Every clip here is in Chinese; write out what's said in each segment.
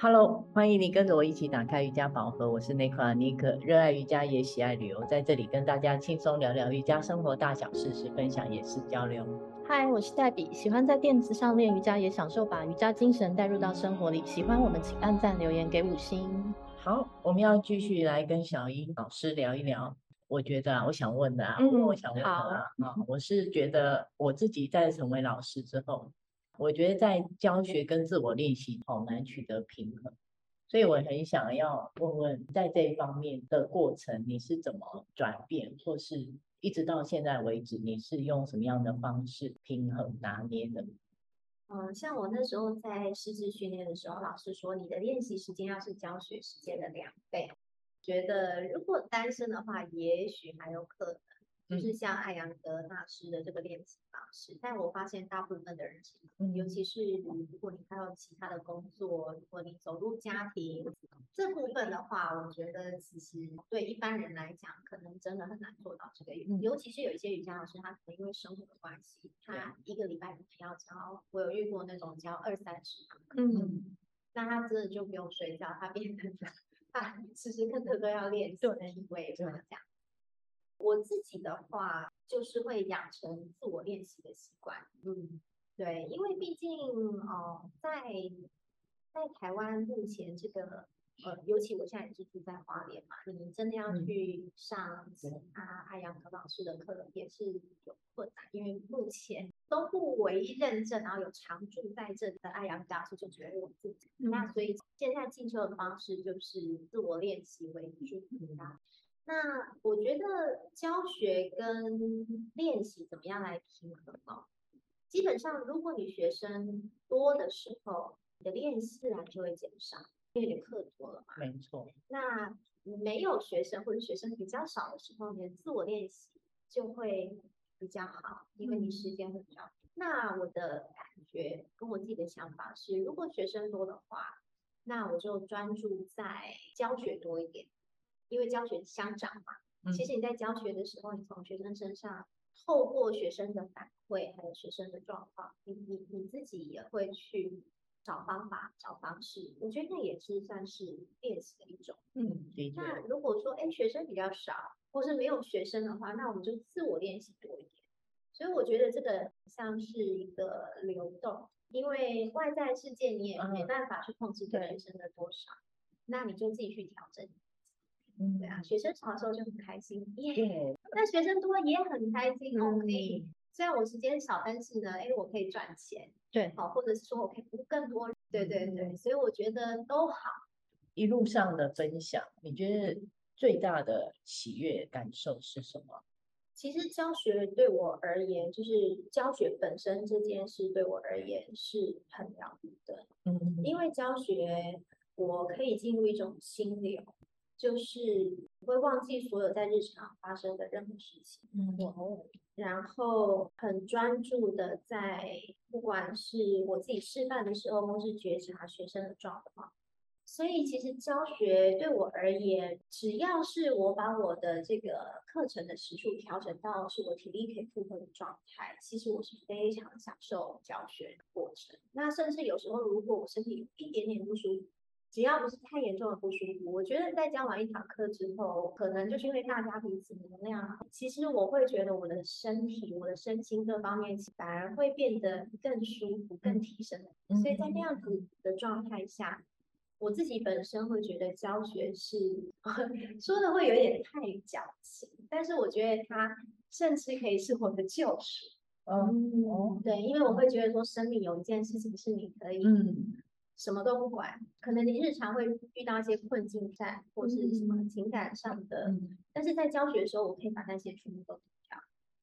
Hello，欢迎你跟着我一起打开瑜伽宝盒。我是内克阿尼克，热爱瑜伽也喜爱旅游，在这里跟大家轻松聊聊瑜伽生活大小事，是分享也是交流。嗨，我是黛比，喜欢在垫子上练瑜伽，也享受把瑜伽精神带入到生活里。喜欢我们，请按赞留言给五星。好，我们要继续来跟小英老师聊一聊。我觉得啊，我想问的啊，嗯，我想问的啊，啊，我是觉得我自己在成为老师之后。我觉得在教学跟自我练习好难取得平衡，所以我很想要问问，在这一方面的过程，你是怎么转变，或是一直到现在为止，你是用什么样的方式平衡拿捏的？嗯，像我那时候在师资训练的时候，老师说你的练习时间要是教学时间的两倍，觉得如果单身的话，也许还有可能。就是像艾扬格大师的这个练习方式，嗯，但我发现大部分的人，尤其是如果你还有其他的工作，如果你走入家庭这部分的话，我觉得其实对一般人来讲，可能真的很难做到这个。尤其是有一些瑜伽老师，他可能因为生活的关系，他一个礼拜可能要教，我有遇过那种教二三十堂课，嗯，那他真的就不用睡觉，他变成 他时时刻刻都要练习，对，我也这样。我自己的话，就是会养成自我练习的习惯。嗯，对，因为毕竟哦，在在台湾目前这个呃，尤其我现在也是住在花莲嘛，你真的要去上其他艾扬格老师的课，也是有困难，因为目前都不唯一认证然后有常驻在这的艾扬格老师就只有我自己。嗯，那所以现在进修的方式就是自我练习为主。嗯那我觉得教学跟练习怎么样来平衡哦？基本上，如果你学生多的时候，你的练习自然就会减少，因为你课多了嘛。没错。那没有学生或者学生比较少的时候，你的自我练习就会比较好，因为你时间会比较多。那我的感觉跟我自己的想法是，如果学生多的话，那我就专注在教学多一点。因为教学相长嘛，其实你在教学的时候，你从学生身上透过学生的反馈，还有学生的状况，你你你自己也会去找方法、找方式。我觉得那也是算是练习的一种。嗯，那如果说哎学生比较少，或是没有学生的话，那我们就自我练习多一点。所以我觉得这个像是一个流动，因为外在世界你也没办法去控制这学生的多少，那你就自己去调整。嗯，对啊，学生少的时候就很开心，耶！那学生多也很开心哦，可以。虽然我时间少，但是呢，哎，我可以赚钱，对，好，或者是说我可以服务更多人，对对对，所以我觉得都好。一路上的分享，你觉得最大的喜悦感受是什么？其实教学对我而言，就是教学本身这件事对我而言是很疗愈的。嗯，因为教学我可以进入一种心流。就是会忘记所有在日常发生的任何事情，嗯，然后很专注的在，不管是我自己示范的时候，或是觉察学生的状况。所以其实教学对我而言，只要是我把我的这个课程的时数调整到是我体力可以负荷的状态，其实我是非常享受教学的过程。那甚至有时候，如果我身体有一点点不舒服，只要不是太严重的不舒服，我觉得在教完一堂课之后，可能就是因为大家彼此能量好，其实我会觉得我的身体、我的身心各方面反而会变得更舒服、更提升。所以在那样子的状态下，我自己本身会觉得教学是 说的会有点太矫情，但是我觉得它甚至可以是我的救赎。嗯，对，因为我会觉得说，生命有一件事情是你可以。嗯什么都不管，可能你日常会遇到一些困境在，或是什么情感上的，嗯、但是在教学的时候，我可以把那些全部都掉。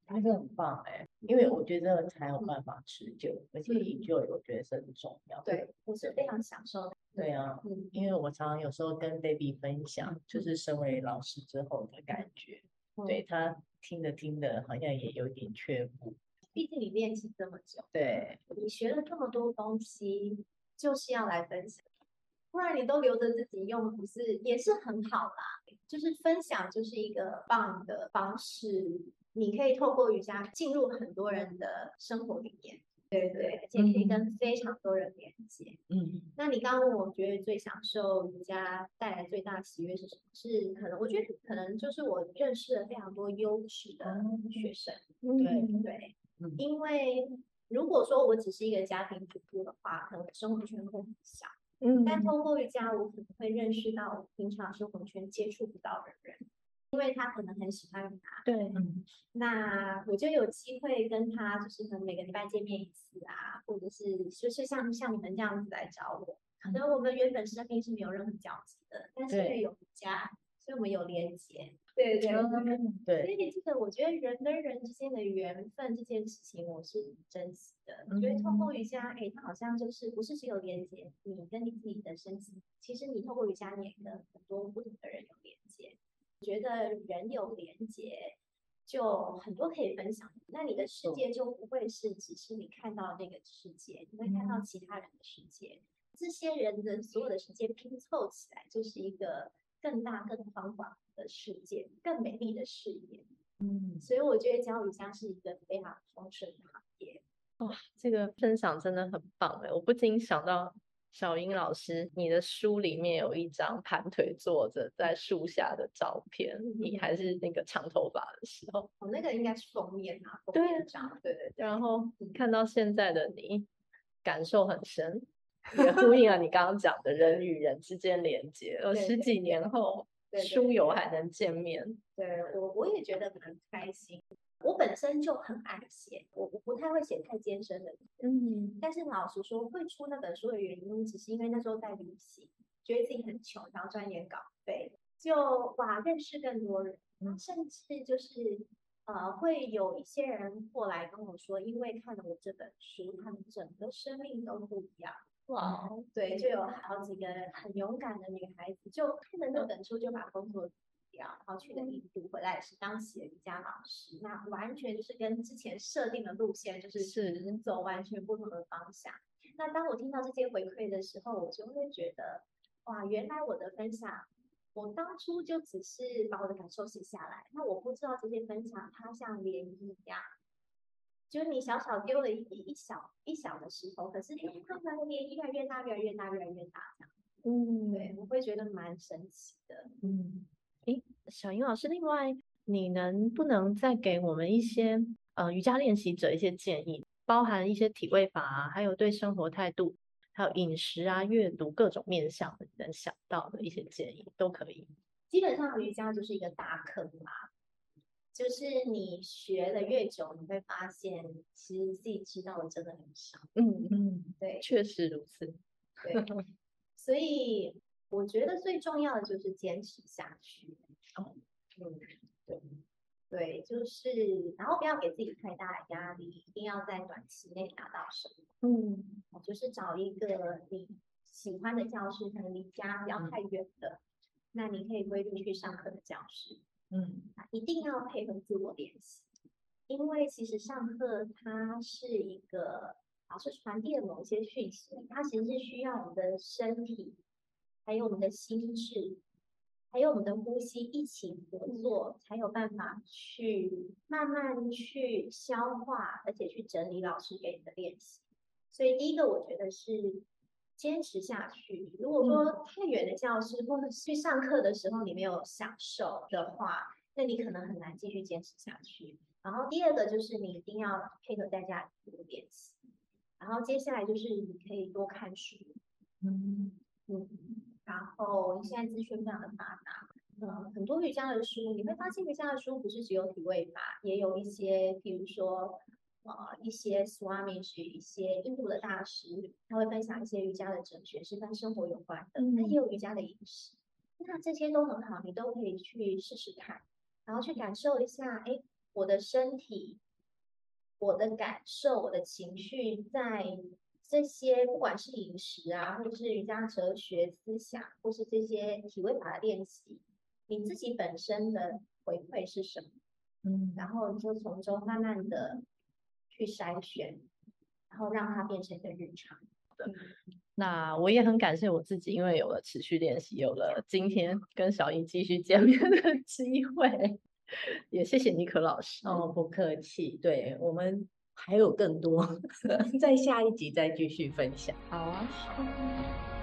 那个很棒哎、欸，因为我觉得才有办法持久，嗯、而且研究我觉得是很重要。对，我是非常享受的。对啊，嗯、因为我常常有时候跟 baby 分享，就是身为老师之后的感觉，嗯、对他听着听着好像也有点却步。毕竟你练习这么久，对，你学了这么多东西。就是要来分享，不然你都留着自己用，不是也是很好啦？就是分享就是一个棒的方式，你可以透过瑜伽进入很多人的生活里面。对对，而且可以跟非常多人连接。嗯，那你刚刚问我觉得最享受瑜伽带来最大喜悦是什么？是可能我觉得可能就是我认识了非常多优质的学生。嗯、对对，因为如果说我只是一个家庭主妇的话，可能生活圈会很小。嗯，但通过瑜伽，我可能会认识到平常生活圈接触不到的人。因为他可能很喜欢他，对，嗯，那我就有机会跟他，就是可能每个礼拜见面一次啊，或者是就是像像你们这样子来找我，可能我们原本生命是没有任何交集的，但是因为有瑜伽，所以我们有连接，对对对，对，所以这个我觉得人跟人之间的缘分这件事情，我是很珍惜的。我觉得透过瑜伽，哎，它好像就是不是只有连接你跟你自己的身体，其实你透过瑜伽，你也跟很多不同的人有连接。觉得人有连接，就很多可以分享。那你的世界就不会是只是你看到那个世界，你会看到其他人的世界。这些人的所有的世界拼凑起来，就是一个更大、更宽广的世界，更美丽的视野。嗯，所以我觉得教瑜伽是一个非常丰盛的行业。哇，这个分享真的很棒哎！我不禁想到。小英老师，你的书里面有一张盘腿坐着在树下的照片，嗯、你还是那个长头发的时候，哦，那个应该是封面啊，封面对，对对。然后看到现在的你，感受很深，也呼应了你刚刚讲的人与人之间连接。而十几年后，书友还能见面，对我我也觉得蛮开心。我本身就很爱写，我我不太会写太艰深的，嗯，但是老实说，会出那本书的原因，只是因为那时候在旅行，觉得自己很穷，然后赚点稿费，就哇认识更多人，甚至就是呃会有一些人过来跟我说，因为看了我这本书，他们整个生命都不一样，哇，对，就有好几个很勇敢的女孩子，就看了那本书就把工作掉。然后去了印度，回来是当起了瑜伽老师，那完全就是跟之前设定的路线就是是走完全不同的方向。那当我听到这些回馈的时候，我就会觉得，哇，原来我的分享，我当初就只是把我的感受写下来，那我不知道这些分享它像涟漪一样，就是你小小丢了一一小一小的石头，可是它慢慢的涟漪越来越大，越来越大，越来越大，这样。嗯，对，我会觉得蛮神奇的。嗯。诶，小英老师，另外，你能不能再给我们一些呃瑜伽练习者一些建议，包含一些体位法啊，还有对生活态度，还有饮食啊、阅读各种面向的，你能想到的一些建议都可以。基本上瑜伽就是一个大坑嘛，就是你学的越久，你会发现其实自己知道的真的很少。嗯嗯，对，确实如此。对，所以。我觉得最重要的就是坚持下去。哦，嗯，对，对，就是，然后不要给自己太大的压力，一定要在短期内达到什么。嗯，就是找一个你喜欢的教室，可能离家不要太远的，嗯、那你可以规律去上课的教室。嗯，一定要配合自我练习，因为其实上课它是一个老师传递的某一些讯息，它其实是需要我们的身体。还有我们的心智，还有我们的呼吸一起合作，才有办法去慢慢去消化，而且去整理老师给你的练习。所以第一个，我觉得是坚持下去。如果说太远的教室，或者去上课的时候你没有享受的话，那你可能很难继续坚持下去。然后第二个就是你一定要配合大家里做练习。然后接下来就是你可以多看书。嗯嗯。然后现在资讯非常的发达，嗯，很多瑜伽的书，你会发现瑜伽的书不是只有体位法，也有一些，比如说，呃，一些 Swamish 一些印度的大师，他会分享一些瑜伽的哲学，是跟生活有关的。那也有瑜伽的饮食，那这些都很好，你都可以去试试看，然后去感受一下，哎，我的身体，我的感受，我的情绪在。这些不管是饮食啊，或者是瑜伽哲学思想，或是这些体位法的练习，你自己本身的回馈是什么？嗯，然后你就从中慢慢的去筛选，然后让它变成一个日常。的，那我也很感谢我自己，因为有了持续练习，有了今天跟小英继续见面的 机会。也谢谢尼可老师。哦，不客气。对我们。还有更多，在下一集再继续分享。好啊。